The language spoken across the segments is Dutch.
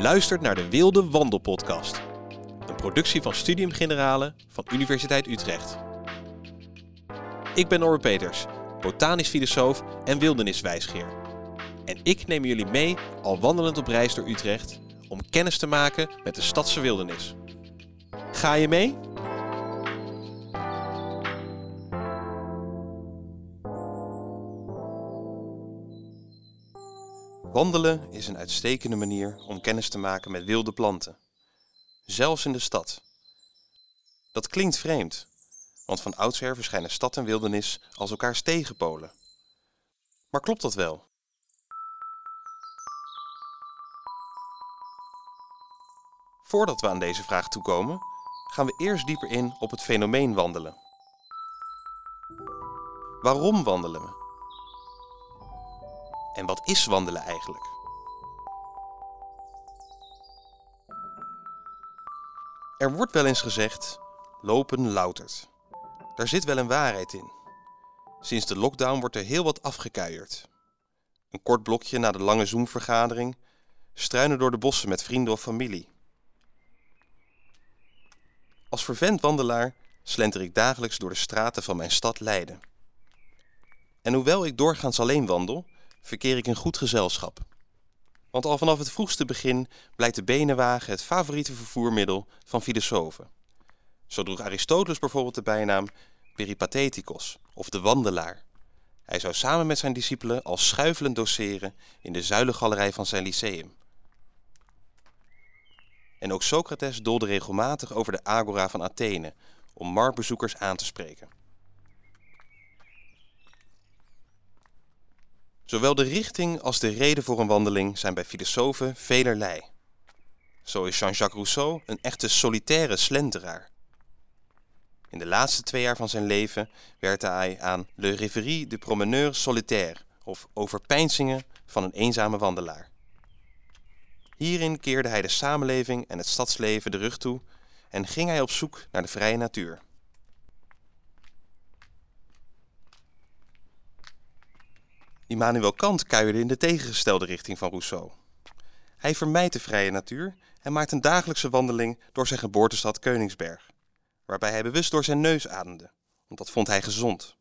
luistert naar de Wilde Wandelpodcast. Een productie van Studium Generale van Universiteit Utrecht. Ik ben Norbert Peters, botanisch filosoof en wilderniswijsgeer. En ik neem jullie mee al wandelend op reis door Utrecht om kennis te maken met de stadse wildernis. Ga je mee? Wandelen is een uitstekende manier om kennis te maken met wilde planten. Zelfs in de stad. Dat klinkt vreemd, want van oudsher verschijnen stad en wildernis als elkaars tegenpolen. Maar klopt dat wel? Voordat we aan deze vraag toekomen, gaan we eerst dieper in op het fenomeen wandelen. Waarom wandelen we? En wat is wandelen eigenlijk? Er wordt wel eens gezegd: lopen loutert. Daar zit wel een waarheid in. Sinds de lockdown wordt er heel wat afgekuierd. Een kort blokje na de lange Zoom-vergadering, struinen door de bossen met vrienden of familie. Als vervent wandelaar slenter ik dagelijks door de straten van mijn stad Leiden. En hoewel ik doorgaans alleen wandel, verkeer ik in goed gezelschap. Want al vanaf het vroegste begin blijkt de benenwagen het favoriete vervoermiddel van filosofen. Zo droeg Aristoteles bijvoorbeeld de bijnaam Peripatetikos, of de wandelaar. Hij zou samen met zijn discipelen al schuifelend doseren in de zuilengalerij van zijn lyceum. En ook Socrates dolde regelmatig over de agora van Athene om marktbezoekers aan te spreken. Zowel de richting als de reden voor een wandeling zijn bij filosofen velerlei. Zo is Jean-Jacques Rousseau een echte solitaire slenteraar. In de laatste twee jaar van zijn leven werkte hij aan Le Réverie du Promeneur Solitaire, of overpeinzingen van een eenzame wandelaar. Hierin keerde hij de samenleving en het stadsleven de rug toe en ging hij op zoek naar de vrije natuur. Immanuel Kant kuierde in de tegengestelde richting van Rousseau. Hij vermijdt de vrije natuur en maakt een dagelijkse wandeling door zijn geboortestad Koningsberg, waarbij hij bewust door zijn neus ademde, want dat vond hij gezond.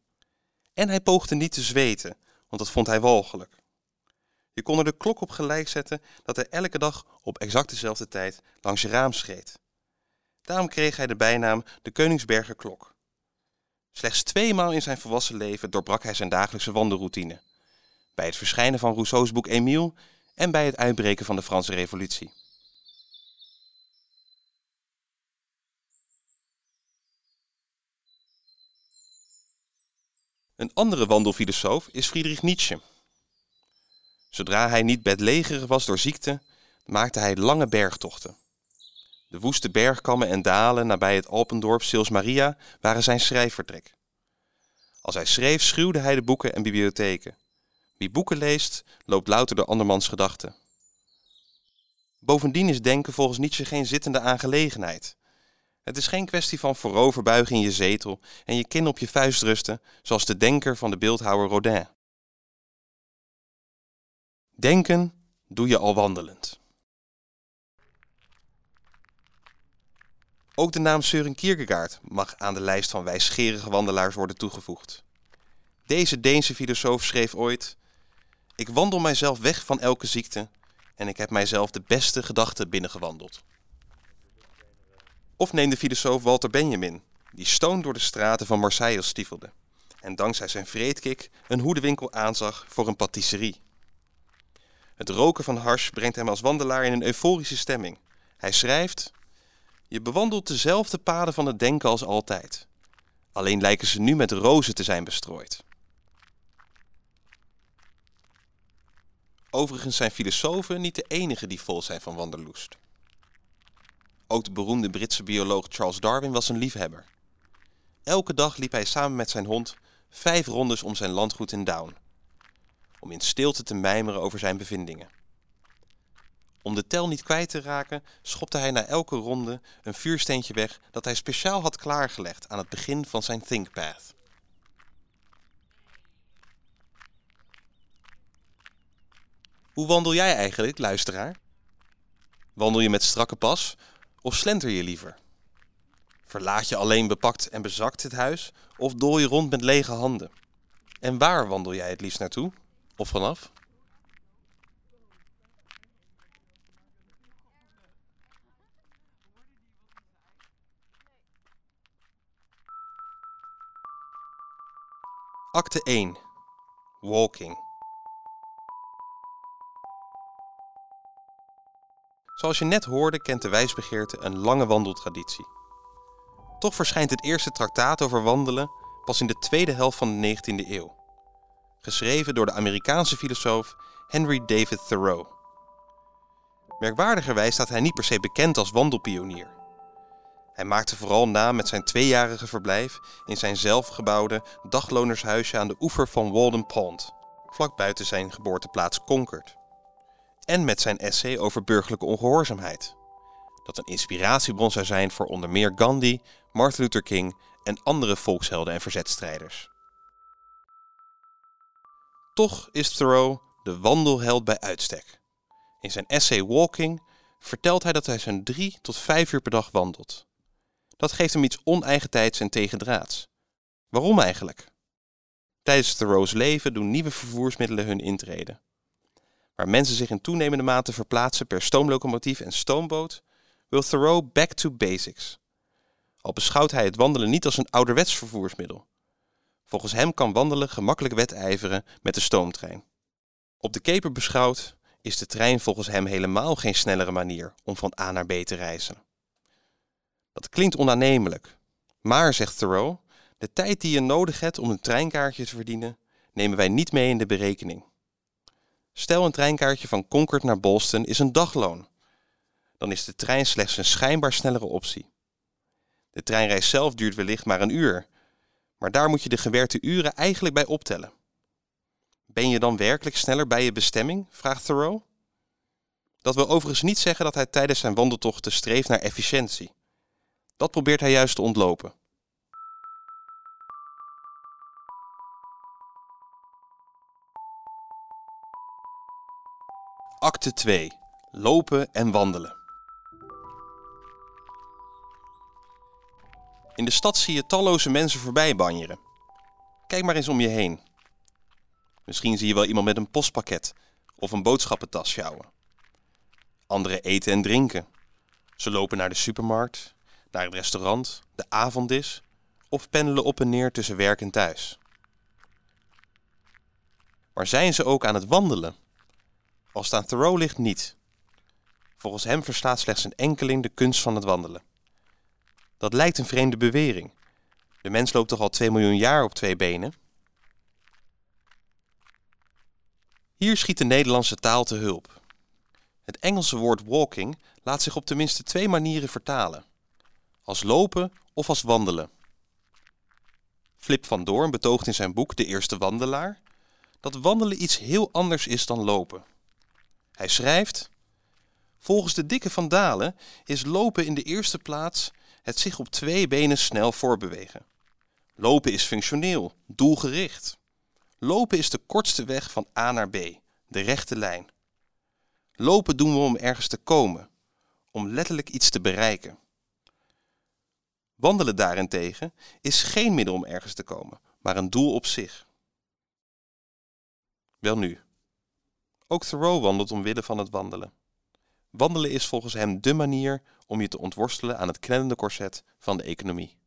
En hij poogde niet te zweten, want dat vond hij walgelijk. Je kon er de klok op gelijk zetten dat hij elke dag op exact dezelfde tijd langs je raam schreed. Daarom kreeg hij de bijnaam de Koningsberger klok. Slechts tweemaal in zijn volwassen leven doorbrak hij zijn dagelijkse wandelroutine bij het verschijnen van Rousseaus boek Émile en bij het uitbreken van de Franse Revolutie. Een andere wandelfilosoof is Friedrich Nietzsche. Zodra hij niet bedlegerig was door ziekte, maakte hij lange bergtochten. De woeste bergkammen en dalen nabij het Alpendorp Sils Maria waren zijn schrijfvertrek. Als hij schreef, schuwde hij de boeken en bibliotheken. Wie boeken leest, loopt louter door andermans gedachten. Bovendien is denken volgens Nietzsche geen zittende aangelegenheid. Het is geen kwestie van vooroverbuigen in je zetel en je kin op je vuist rusten, zoals de denker van de beeldhouwer Rodin. Denken doe je al wandelend. Ook de naam Søren Kierkegaard mag aan de lijst van wijsgerige wandelaars worden toegevoegd. Deze Deense filosoof schreef ooit: ik wandel mijzelf weg van elke ziekte en ik heb mijzelf de beste gedachten binnengewandeld. Of neem de filosoof Walter Benjamin, die stoon door de straten van Marseille stiefelde en dankzij zijn vreedkik een hoedenwinkel aanzag voor een patisserie. Het roken van hars brengt hem als wandelaar in een euforische stemming. Hij schrijft: Je bewandelt dezelfde paden van het denken als altijd. Alleen lijken ze nu met rozen te zijn bestrooid. Overigens zijn filosofen niet de enigen die vol zijn van wanderloest. Ook de beroemde Britse bioloog Charles Darwin was een liefhebber. Elke dag liep hij samen met zijn hond vijf rondes om zijn landgoed in Down, om in stilte te mijmeren over zijn bevindingen. Om de tel niet kwijt te raken, schopte hij na elke ronde een vuursteentje weg dat hij speciaal had klaargelegd aan het begin van zijn thinkpath. Hoe wandel jij eigenlijk, luisteraar? Wandel je met strakke pas of slenter je liever? Verlaat je alleen bepakt en bezakt het huis of dool je rond met lege handen? En waar wandel jij het liefst naartoe? Of vanaf? Acte 1. Walking. Zoals je net hoorde kent de wijsbegeerte een lange wandeltraditie. Toch verschijnt het eerste traktaat over wandelen pas in de tweede helft van de 19e eeuw. Geschreven door de Amerikaanse filosoof Henry David Thoreau. Merkwaardigerwijs staat hij niet per se bekend als wandelpionier. Hij maakte vooral naam met zijn tweejarige verblijf in zijn zelfgebouwde daglonershuisje aan de oever van Walden Pond, vlak buiten zijn geboorteplaats Concord. En met zijn essay over burgerlijke ongehoorzaamheid, dat een inspiratiebron zou zijn voor onder meer Gandhi, Martin Luther King en andere volkshelden en verzetstrijders. Toch is Thoreau de wandelheld bij uitstek. In zijn essay Walking vertelt hij dat hij zijn drie tot vijf uur per dag wandelt. Dat geeft hem iets oneigentijds en tegendraads. Waarom eigenlijk? Tijdens Thoreau's leven doen nieuwe vervoersmiddelen hun intrede. Waar mensen zich in toenemende mate verplaatsen per stoomlocomotief en stoomboot, wil Thoreau back to basics. Al beschouwt hij het wandelen niet als een ouderwets vervoersmiddel. Volgens hem kan wandelen gemakkelijk wedijveren met de stoomtrein. Op de keper beschouwd is de trein volgens hem helemaal geen snellere manier om van A naar B te reizen. Dat klinkt onaannemelijk. Maar, zegt Thoreau, de tijd die je nodig hebt om een treinkaartje te verdienen, nemen wij niet mee in de berekening. Stel een treinkaartje van Concord naar Boston is een dagloon. Dan is de trein slechts een schijnbaar snellere optie. De treinreis zelf duurt wellicht maar een uur, maar daar moet je de gewerkte uren eigenlijk bij optellen. Ben je dan werkelijk sneller bij je bestemming? vraagt Thoreau. Dat wil overigens niet zeggen dat hij tijdens zijn wandeltochten streeft naar efficiëntie. Dat probeert hij juist te ontlopen. Acte 2. Lopen en wandelen. In de stad zie je talloze mensen voorbij banjeren. Kijk maar eens om je heen. Misschien zie je wel iemand met een postpakket of een boodschappentas sjouwen. Anderen eten en drinken. Ze lopen naar de supermarkt, naar het restaurant, de avondis of pendelen op en neer tussen werk en thuis. Maar zijn ze ook aan het wandelen? Als staan Thoreau ligt niet. Volgens hem verstaat slechts een enkeling de kunst van het wandelen. Dat lijkt een vreemde bewering. De mens loopt toch al 2 miljoen jaar op twee benen? Hier schiet de Nederlandse taal te hulp. Het Engelse woord walking laat zich op tenminste twee manieren vertalen als lopen of als wandelen. Flip van Doorn betoogt in zijn boek De Eerste Wandelaar dat wandelen iets heel anders is dan lopen. Hij schrijft: Volgens de dikke van Dalen is lopen in de eerste plaats het zich op twee benen snel voorbewegen. Lopen is functioneel, doelgericht. Lopen is de kortste weg van A naar B, de rechte lijn. Lopen doen we om ergens te komen, om letterlijk iets te bereiken. Wandelen daarentegen is geen middel om ergens te komen, maar een doel op zich. Welnu, ook Thoreau wandelt omwille van het wandelen. Wandelen is volgens hem dé manier om je te ontworstelen aan het knellende korset van de economie.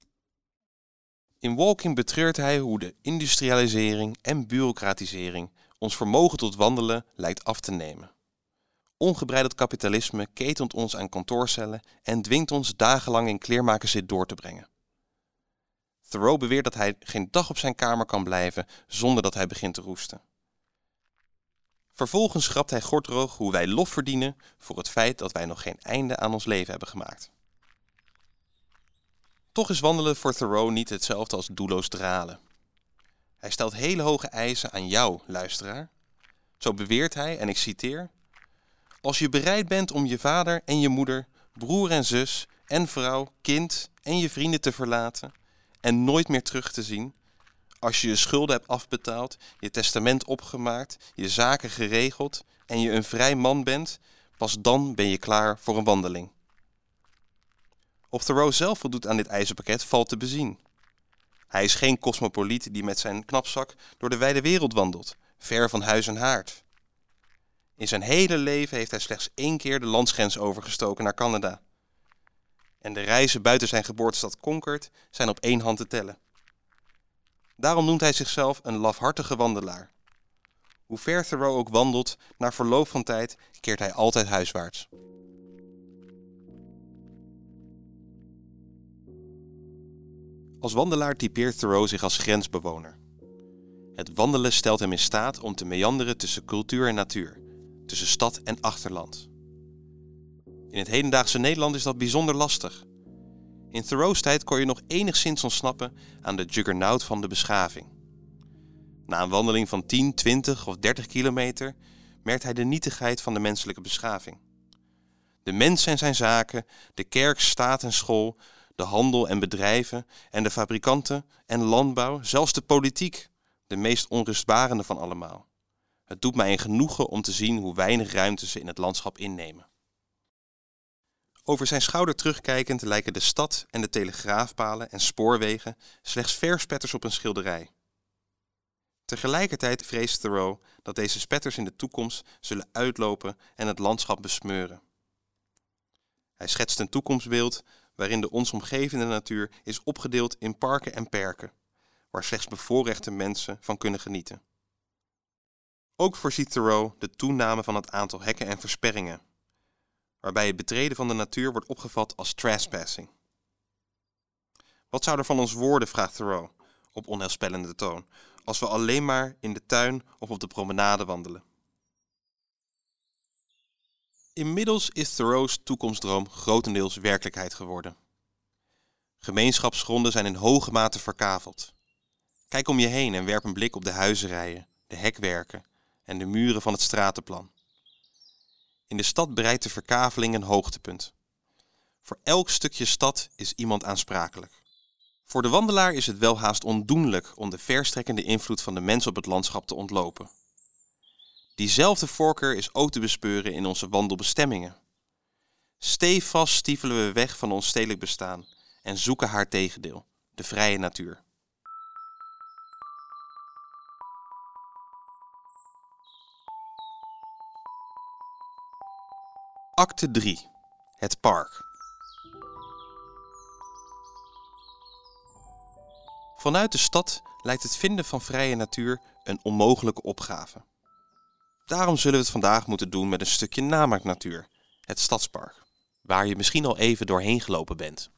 In Walking betreurt hij hoe de industrialisering en bureaucratisering ons vermogen tot wandelen lijkt af te nemen. Ongebreideld kapitalisme ketent ons aan kantoorcellen en dwingt ons dagenlang in kleermakerszit door te brengen. Thoreau beweert dat hij geen dag op zijn kamer kan blijven zonder dat hij begint te roesten. Vervolgens schrapt hij gortroog hoe wij lof verdienen voor het feit dat wij nog geen einde aan ons leven hebben gemaakt. Toch is wandelen voor Thoreau niet hetzelfde als doelloos dralen. Hij stelt hele hoge eisen aan jou, luisteraar. Zo beweert hij, en ik citeer: als je bereid bent om je vader en je moeder, broer en zus en vrouw, kind en je vrienden te verlaten en nooit meer terug te zien, als je je schulden hebt afbetaald, je testament opgemaakt, je zaken geregeld en je een vrij man bent, Pas dan ben je klaar voor een wandeling. Of Thoreau zelf voldoet aan dit ijzerpakket valt te bezien. Hij is geen cosmopoliet die met zijn knapzak door de wijde wereld wandelt, ver van huis en haard. In zijn hele leven heeft hij slechts één keer de landsgrens overgestoken naar Canada. En de reizen buiten zijn geboortestad Concord zijn op één hand te tellen. Daarom noemt hij zichzelf een lafhartige wandelaar. Hoe ver Thoreau ook wandelt, na verloop van tijd keert hij altijd huiswaarts. Als wandelaar typeert Thoreau zich als grensbewoner. Het wandelen stelt hem in staat om te meanderen tussen cultuur en natuur, tussen stad en achterland. In het hedendaagse Nederland is dat bijzonder lastig. In Thoreau's tijd kon je nog enigszins ontsnappen aan de juggernaut van de beschaving. Na een wandeling van 10, 20 of 30 kilometer merkt hij de nietigheid van de menselijke beschaving. De mens en zijn zaken, de kerk, staat en school, de handel en bedrijven en de fabrikanten en landbouw, zelfs de politiek, de meest onrustbarende van allemaal. Het doet mij een genoegen om te zien hoe weinig ruimte ze in het landschap innemen. Over zijn schouder terugkijkend lijken de stad en de telegraafpalen en spoorwegen slechts verspetters op een schilderij. Tegelijkertijd vreest Thoreau dat deze spetters in de toekomst zullen uitlopen en het landschap besmeuren. Hij schetst een toekomstbeeld waarin de ons omgevende natuur is opgedeeld in parken en perken, waar slechts bevoorrechte mensen van kunnen genieten. Ook voorziet Thoreau de toename van het aantal hekken en versperringen, waarbij het betreden van de natuur wordt opgevat als trespassing. Wat zou er van ons worden, vraagt Thoreau op onheilspellende toon, als we alleen maar in de tuin of op de promenade wandelen? Inmiddels is Thoreau's toekomstdroom grotendeels werkelijkheid geworden. Gemeenschapsgronden zijn in hoge mate verkaveld. Kijk om je heen en werp een blik op de huizenrijen, de hekwerken en de muren van het stratenplan. In de stad bereidt de verkaveling een hoogtepunt. Voor elk stukje stad is iemand aansprakelijk. Voor de wandelaar is het wel haast ondoenlijk om de verstrekkende invloed van de mens op het landschap te ontlopen. Diezelfde voorkeur is ook te bespeuren in onze wandelbestemmingen. Stevast stiefelen we weg van ons stedelijk bestaan en zoeken haar tegendeel, de vrije natuur. Acte 3. Het park. Vanuit de stad lijkt het vinden van vrije natuur een onmogelijke opgave. Daarom zullen we het vandaag moeten doen met een stukje namaaknatuur, het stadspark, waar je misschien al even doorheen gelopen bent.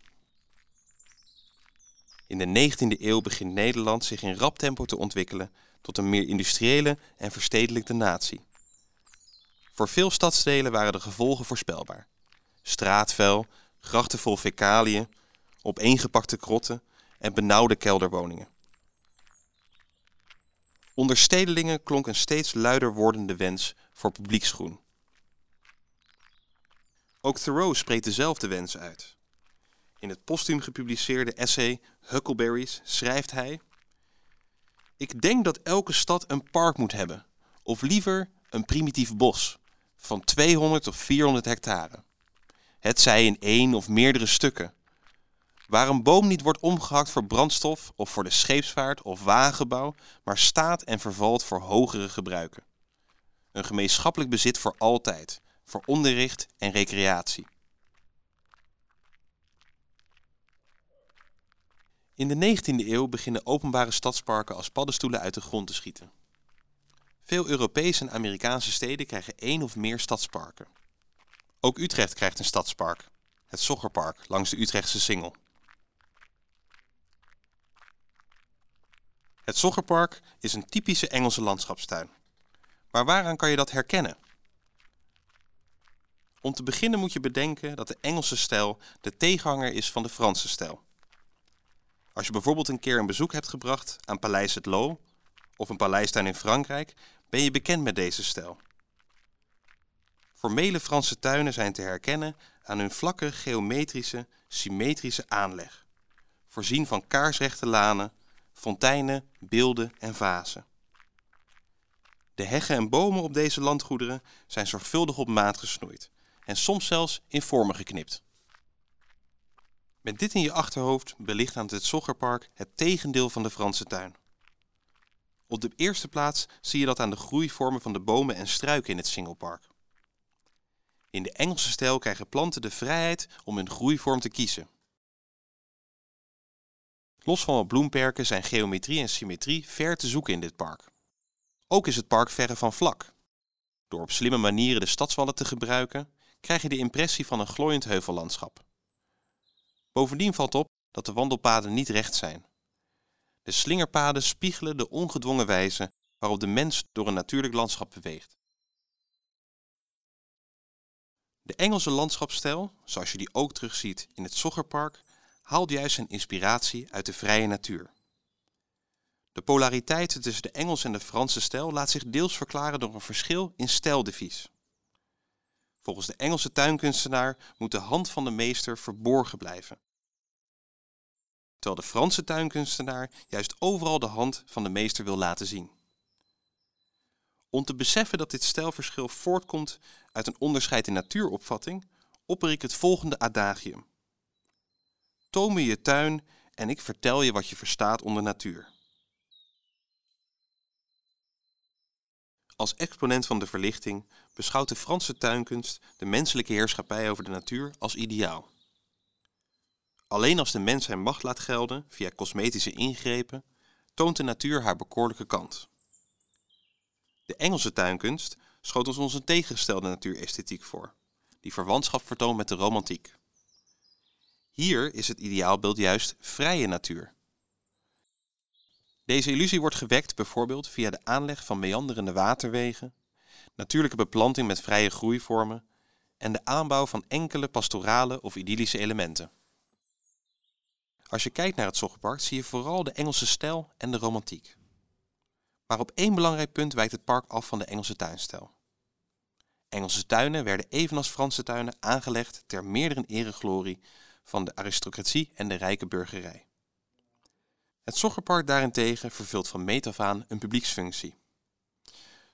In de 19e eeuw begint Nederland zich in rap tempo te ontwikkelen tot een meer industriële en verstedelijkte natie. Voor veel stadsdelen waren de gevolgen voorspelbaar. Straatvuil, grachten vol fecaliën, opeengepakte krotten en benauwde kelderwoningen. Onder stedelingen klonk een steeds luider wordende wens voor publieksgroen. Ook Thoreau spreekt dezelfde wens uit. In het postuum gepubliceerde essay Huckleberries schrijft hij: Ik denk dat elke stad een park moet hebben, of liever een primitief bos van 200 of 400 hectare. Het zij in één of meerdere stukken. Waar een boom niet wordt omgehakt voor brandstof of voor de scheepsvaart of wagenbouw, maar staat en vervalt voor hogere gebruiken. Een gemeenschappelijk bezit voor altijd, voor onderricht en recreatie. In de 19e eeuw beginnen openbare stadsparken als paddenstoelen uit de grond te schieten. Veel Europese en Amerikaanse steden krijgen één of meer stadsparken. Ook Utrecht krijgt een stadspark, het Soggerpark langs de Utrechtse Singel. Het Soggerpark is een typische Engelse landschapstuin. Maar waaraan kan je dat herkennen? Om te beginnen moet je bedenken dat de Engelse stijl de tegenhanger is van de Franse stijl. Als je bijvoorbeeld een keer een bezoek hebt gebracht aan Paleis het Loo of een paleistuin in Frankrijk, ben je bekend met deze stijl. Formele Franse tuinen zijn te herkennen aan hun vlakke geometrische, symmetrische aanleg, voorzien van kaarsrechte lanen, fonteinen, beelden en vazen. De heggen en bomen op deze landgoederen zijn zorgvuldig op maat gesnoeid, en soms zelfs in vormen geknipt. Met dit in je achterhoofd belicht aan het Zoggerpark het tegendeel van de Franse tuin. Op de eerste plaats zie je dat aan de groeivormen van de bomen en struiken in het Singelpark. In de Engelse stijl krijgen planten de vrijheid om hun groeivorm te kiezen. Los van wat bloemperken zijn geometrie en symmetrie ver te zoeken in dit park. Ook is het park verre van vlak. Door op slimme manieren de stadswallen te gebruiken, krijg je de impressie van een glooiend heuvellandschap. Bovendien valt op dat de wandelpaden niet recht zijn. De slingerpaden spiegelen de ongedwongen wijze waarop de mens door een natuurlijk landschap beweegt. De Engelse landschapsstijl, zoals je die ook terugziet in het Zoggerpark, haalt juist zijn inspiratie uit de vrije natuur. De polariteit tussen de Engelse en de Franse stijl laat zich deels verklaren door een verschil in stijldevies. Volgens de Engelse tuinkunstenaar moet de hand van de meester verborgen blijven. Terwijl de Franse tuinkunstenaar juist overal de hand van de meester wil laten zien. Om te beseffen dat dit stijlverschil voortkomt uit een onderscheid in natuuropvatting, opper ik het volgende adagium. Toon me je tuin en ik vertel je wat je verstaat onder natuur. Als exponent van de verlichting beschouwt de Franse tuinkunst de menselijke heerschappij over de natuur als ideaal. Alleen als de mens zijn macht laat gelden via cosmetische ingrepen, toont de natuur haar bekoorlijke kant. De Engelse tuinkunst schoot ons onze tegengestelde natuuresthetiek voor, die verwantschap vertoont met de romantiek. Hier is het ideaalbeeld juist vrije natuur. Deze illusie wordt gewekt bijvoorbeeld via de aanleg van meanderende waterwegen, natuurlijke beplanting met vrije groeivormen en de aanbouw van enkele pastorale of idyllische elementen. Als je kijkt naar het Zoggenpark zie je vooral de Engelse stijl en de romantiek. Maar op één belangrijk punt wijkt het park af van de Engelse tuinstijl. Engelse tuinen werden evenals Franse tuinen aangelegd ter meerdere ereglorie van de aristocratie en de rijke burgerij. Het Zoggerpark daarentegen vervult van meet af aan een publieksfunctie.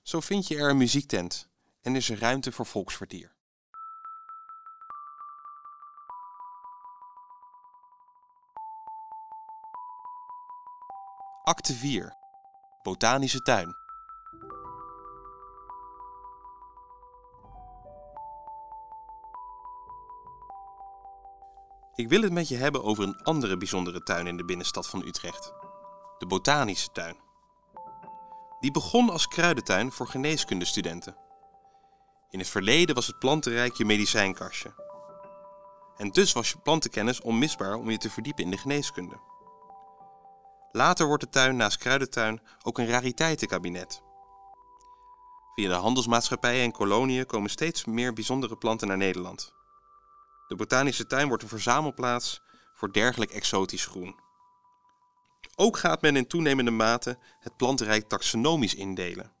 Zo vind je er een muziektent en is er ruimte voor volksvertier. Acte 4. Botanische tuin. Ik wil het met je hebben over een andere bijzondere tuin in de binnenstad van Utrecht. De Botanische Tuin. Die begon als kruidentuin voor geneeskundestudenten. In het verleden was het plantenrijk je medicijnkastje. En dus was je plantenkennis onmisbaar om je te verdiepen in de geneeskunde. Later wordt de tuin naast kruidentuin ook een rariteitenkabinet. Via de handelsmaatschappijen en koloniën komen steeds meer bijzondere planten naar Nederland. De botanische tuin wordt een verzamelplaats voor dergelijk exotisch groen. Ook gaat men in toenemende mate het plantenrijk taxonomisch indelen.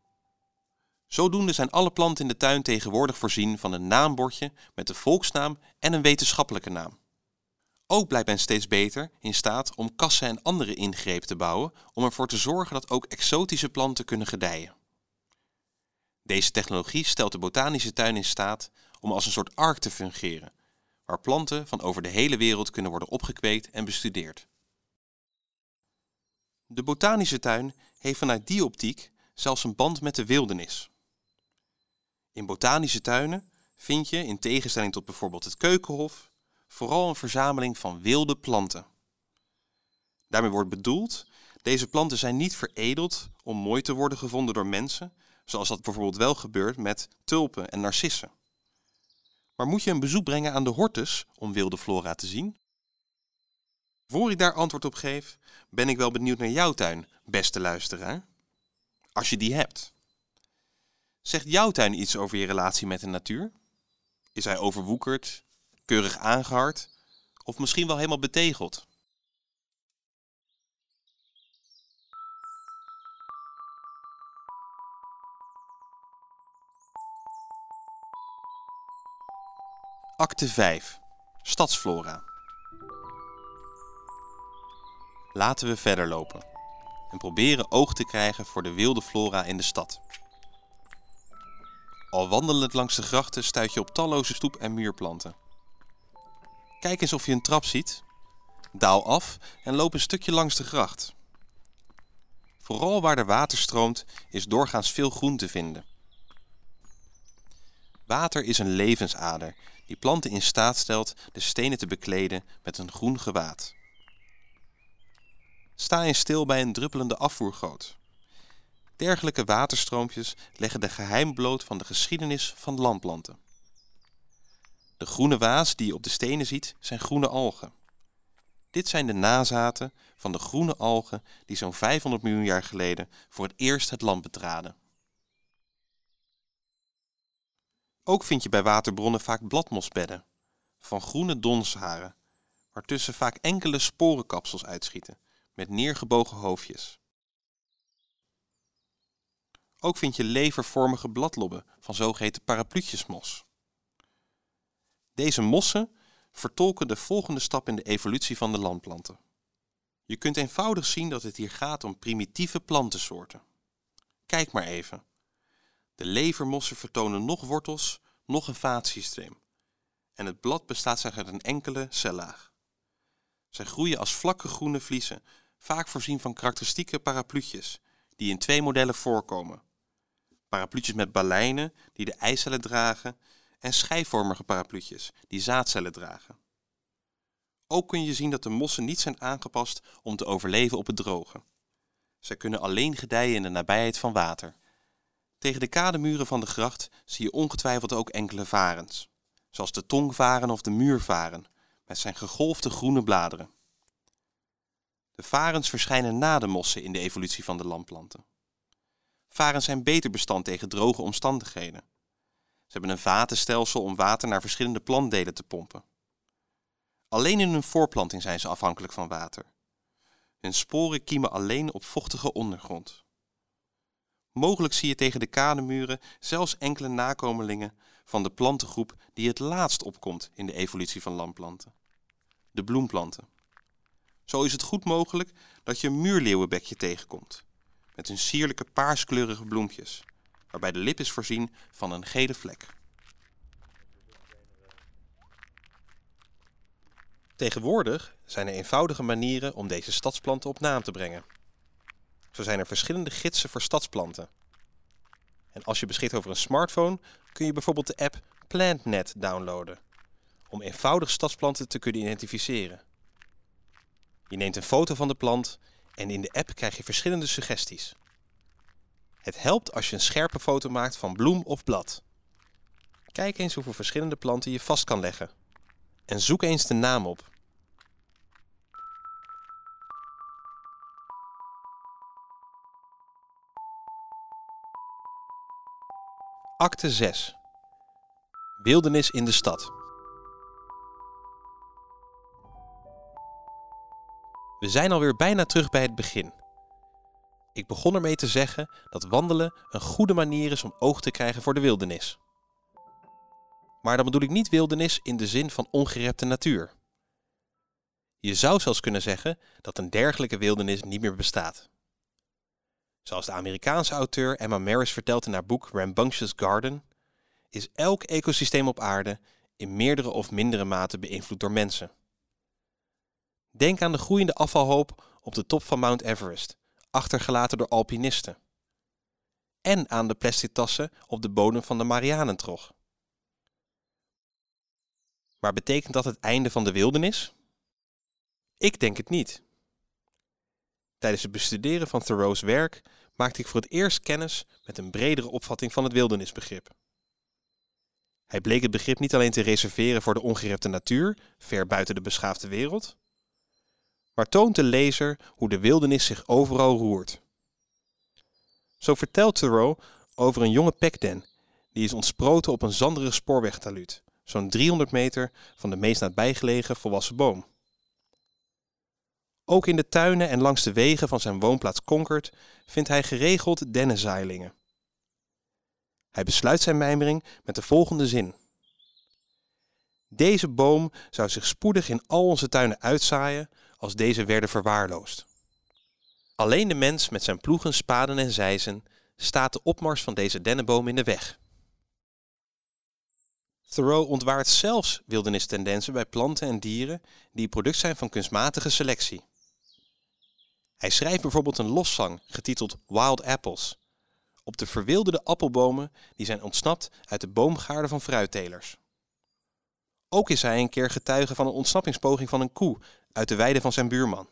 Zodoende zijn alle planten in de tuin tegenwoordig voorzien van een naambordje met de volksnaam en een wetenschappelijke naam. Ook blijkt men steeds beter in staat om kassen en andere ingrepen te bouwen om ervoor te zorgen dat ook exotische planten kunnen gedijen. Deze technologie stelt de botanische tuin in staat om als een soort ark te fungeren, waar planten van over de hele wereld kunnen worden opgekweekt en bestudeerd. De botanische tuin heeft vanuit die optiek zelfs een band met de wildernis. In botanische tuinen vind je, in tegenstelling tot bijvoorbeeld het keukenhof, vooral een verzameling van wilde planten. Daarmee wordt bedoeld, deze planten zijn niet veredeld om mooi te worden gevonden door mensen, zoals dat bijvoorbeeld wel gebeurt met tulpen en narcissen. Maar moet je een bezoek brengen aan de hortus om wilde flora te zien? Voor ik daar antwoord op geef, ben ik wel benieuwd naar jouw tuin, beste luisteraar. Als je die hebt. Zegt jouw tuin iets over je relatie met de natuur? Is hij overwoekerd, keurig aangehard of misschien wel helemaal betegeld? Acte 5. Stadsflora. Laten we verder lopen en proberen oog te krijgen voor de wilde flora in de stad. Al wandelend langs de grachten stuit je op talloze stoep- en muurplanten. Kijk eens of je een trap ziet. Daal af en loop een stukje langs de gracht. Vooral waar er water stroomt is doorgaans veel groen te vinden. Water is een levensader die planten in staat stelt de stenen te bekleden met een groen gewaad. Sta eens stil bij een druppelende afvoergoot. Dergelijke waterstroompjes leggen de geheim bloot van de geschiedenis van landplanten. De groene waas die je op de stenen ziet, zijn groene algen. Dit zijn de nazaten van de groene algen die zo'n 500 miljoen jaar geleden voor het eerst het land betraden. Ook vind je bij waterbronnen vaak bladmosbedden van groene donsharen, waartussen vaak enkele sporenkapsels uitschieten met neergebogen hoofdjes. Ook vind je levervormige bladlobben van zogeheten parapluutjesmos. Deze mossen vertolken de volgende stap in de evolutie van de landplanten. Je kunt eenvoudig zien dat het hier gaat om primitieve plantensoorten. Kijk maar even. De levermossen vertonen nog wortels, nog een vaatsysteem. En het blad bestaat slechts uit een enkele cellaag. Zij groeien als vlakke groene vliezen, vaak voorzien van karakteristieke parapluutjes, die in twee modellen voorkomen. Parapluutjes met balijnen, die de eicellen dragen, en schijfvormige parapluutjes, die zaadcellen dragen. Ook kun je zien dat de mossen niet zijn aangepast om te overleven op het droge. Zij kunnen alleen gedijen in de nabijheid van water. Tegen de kademuren van de gracht zie je ongetwijfeld ook enkele varens, zoals de tongvaren of de muurvaren, met zijn gegolfde groene bladeren. De varens verschijnen na de mossen in de evolutie van de landplanten. Varens zijn beter bestand tegen droge omstandigheden. Ze hebben een vatenstelsel om water naar verschillende plantdelen te pompen. Alleen in hun voorplanting zijn ze afhankelijk van water. Hun sporen kiemen alleen op vochtige ondergrond. Mogelijk zie je tegen de kademuren zelfs enkele nakomelingen van de plantengroep die het laatst opkomt in de evolutie van landplanten. De bloemplanten. Zo is het goed mogelijk dat je een muurleeuwenbekje tegenkomt, met hun sierlijke paarskleurige bloempjes, waarbij de lip is voorzien van een gele vlek. Tegenwoordig zijn er eenvoudige manieren om deze stadsplanten op naam te brengen. Zo zijn er verschillende gidsen voor stadsplanten. En als je beschikt over een smartphone, kun je bijvoorbeeld de app PlantNet downloaden om eenvoudig stadsplanten te kunnen identificeren. Je neemt een foto van de plant en in de app krijg je verschillende suggesties. Het helpt als je een scherpe foto maakt van bloem of blad. Kijk eens hoeveel verschillende planten je vast kan leggen. En zoek eens de naam op. Acte 6 Wildernis in de stad. We zijn alweer bijna terug bij het begin. Ik begon ermee te zeggen dat wandelen een goede manier is om oog te krijgen voor de wildernis. Maar dan bedoel ik niet wildernis in de zin van ongerepte natuur. Je zou zelfs kunnen zeggen dat een dergelijke wildernis niet meer bestaat. Zoals de Amerikaanse auteur Emma Maris vertelt in haar boek Rambunctious Garden, is elk ecosysteem op aarde in meerdere of mindere mate beïnvloed door mensen. Denk aan de groeiende afvalhoop op de top van Mount Everest, achtergelaten door alpinisten. En aan de plastic tassen op de bodem van de Marianentrog. Maar betekent dat het einde van de wildernis? Ik denk het niet. Tijdens het bestuderen van Thoreau's werk maakte ik voor het eerst kennis met een bredere opvatting van het wildernisbegrip. Hij bleek het begrip niet alleen te reserveren voor de ongerepte natuur, ver buiten de beschaafde wereld, maar toont de lezer hoe de wildernis zich overal roert. Zo vertelt Thoreau over een jonge pekden die is ontsproten op een zanderig spoorwegtaluut, zo'n 300 meter van de meest nabijgelegen volwassen boom. Ook in de tuinen en langs de wegen van zijn woonplaats Concord vindt hij geregeld dennenzaailingen. Hij besluit zijn mijmering met de volgende zin. Deze boom zou zich spoedig in al onze tuinen uitzaaien als deze werden verwaarloosd. Alleen de mens met zijn ploegen, spaden en zijzen staat de opmars van deze dennenboom in de weg. Thoreau ontwaart zelfs wildernistendensen bij planten en dieren die product zijn van kunstmatige selectie. Hij schrijft bijvoorbeeld een loszang getiteld Wild Apples op de verwilderde appelbomen die zijn ontsnapt uit de boomgaarden van fruittelers. Ook is hij een keer getuige van een ontsnappingspoging van een koe uit de weide van zijn buurman.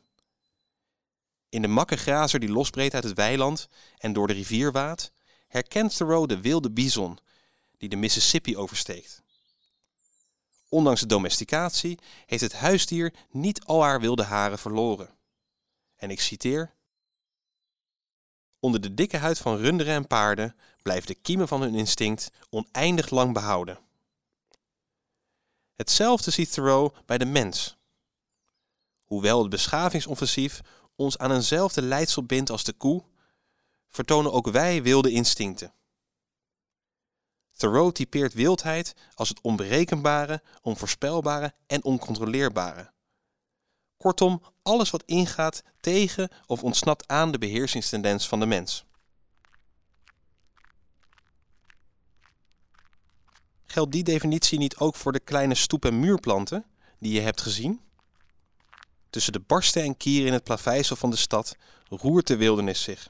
In de makke grazer die losbreedt uit het weiland en door de rivier waadt, herkent Thoreau de wilde bison die de Mississippi oversteekt. Ondanks de domesticatie heeft het huisdier niet al haar wilde haren verloren. En ik citeer: Onder de dikke huid van runderen en paarden blijven de kiemen van hun instinct oneindig lang behouden. Hetzelfde ziet Thoreau bij de mens. Hoewel het beschavingsoffensief ons aan eenzelfde leidsel bindt als de koe, vertonen ook wij wilde instincten. Thoreau typeert wildheid als het onberekenbare, onvoorspelbare en oncontroleerbare. Kortom, alles wat ingaat tegen of ontsnapt aan de beheersingstendens van de mens. Geldt die definitie niet ook voor de kleine stoep- en muurplanten die je hebt gezien? Tussen de barsten en kieren in het plaveisel van de stad roert de wildernis zich.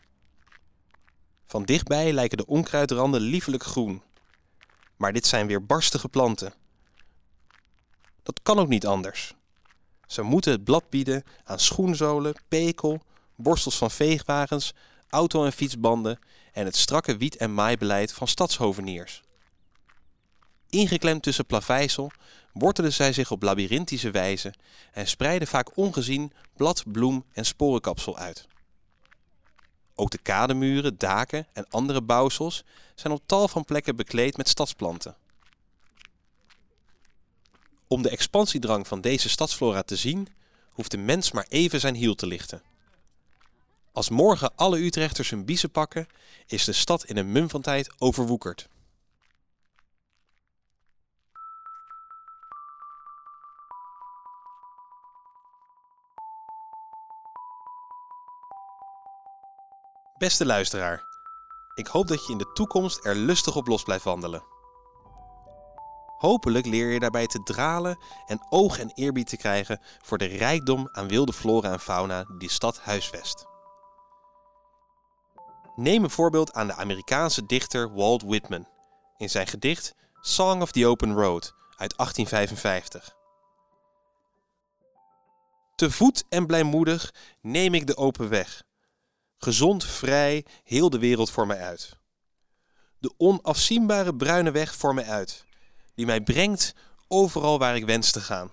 Van dichtbij lijken de onkruidranden liefelijk groen. Maar dit zijn weer barstige planten. Dat kan ook niet anders. Ze moeten het blad bieden aan schoenzolen, pekel, borstels van veegwagens, auto- en fietsbanden en het strakke wiet- en maaibeleid van stadshoveniers. Ingeklemd tussen plaveisel wortelen zij zich op labyrinthische wijze en spreiden vaak ongezien blad, bloem en sporenkapsel uit. Ook de kademuren, daken en andere bouwsels zijn op tal van plekken bekleed met stadsplanten. Om de expansiedrang van deze stadsflora te zien, hoeft de mens maar even zijn hiel te lichten. Als morgen alle Utrechters hun biezen pakken, is de stad in een mum van tijd overwoekerd. Beste luisteraar, ik hoop dat je in de toekomst er lustig op los blijft wandelen. Hopelijk leer je daarbij te dralen en oog en eerbied te krijgen voor de rijkdom aan wilde flora en fauna die de stad huisvest. Neem een voorbeeld aan de Amerikaanse dichter Walt Whitman in zijn gedicht Song of the Open Road uit 1855. Te voet en blijmoedig neem ik de open weg. Gezond, vrij, heel de wereld voor mij uit. De onafzienbare bruine weg voor mij uit die mij brengt overal waar ik wens te gaan.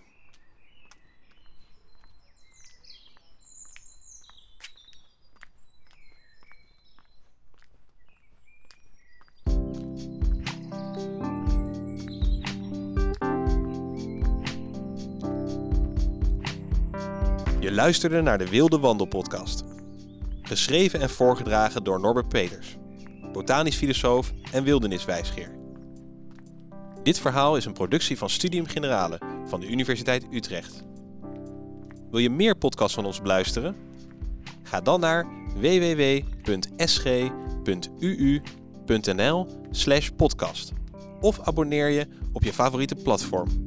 Je luisterde naar de Wilde Wandelpodcast. Geschreven en voorgedragen door Norbert Peters, botanisch filosoof en wilderniswijsgeer. Dit verhaal is een productie van Studium Generale van de Universiteit Utrecht. Wil je meer podcasts van ons beluisteren? Ga dan naar www.sg.uu.nl/podcast of abonneer je op je favoriete platform.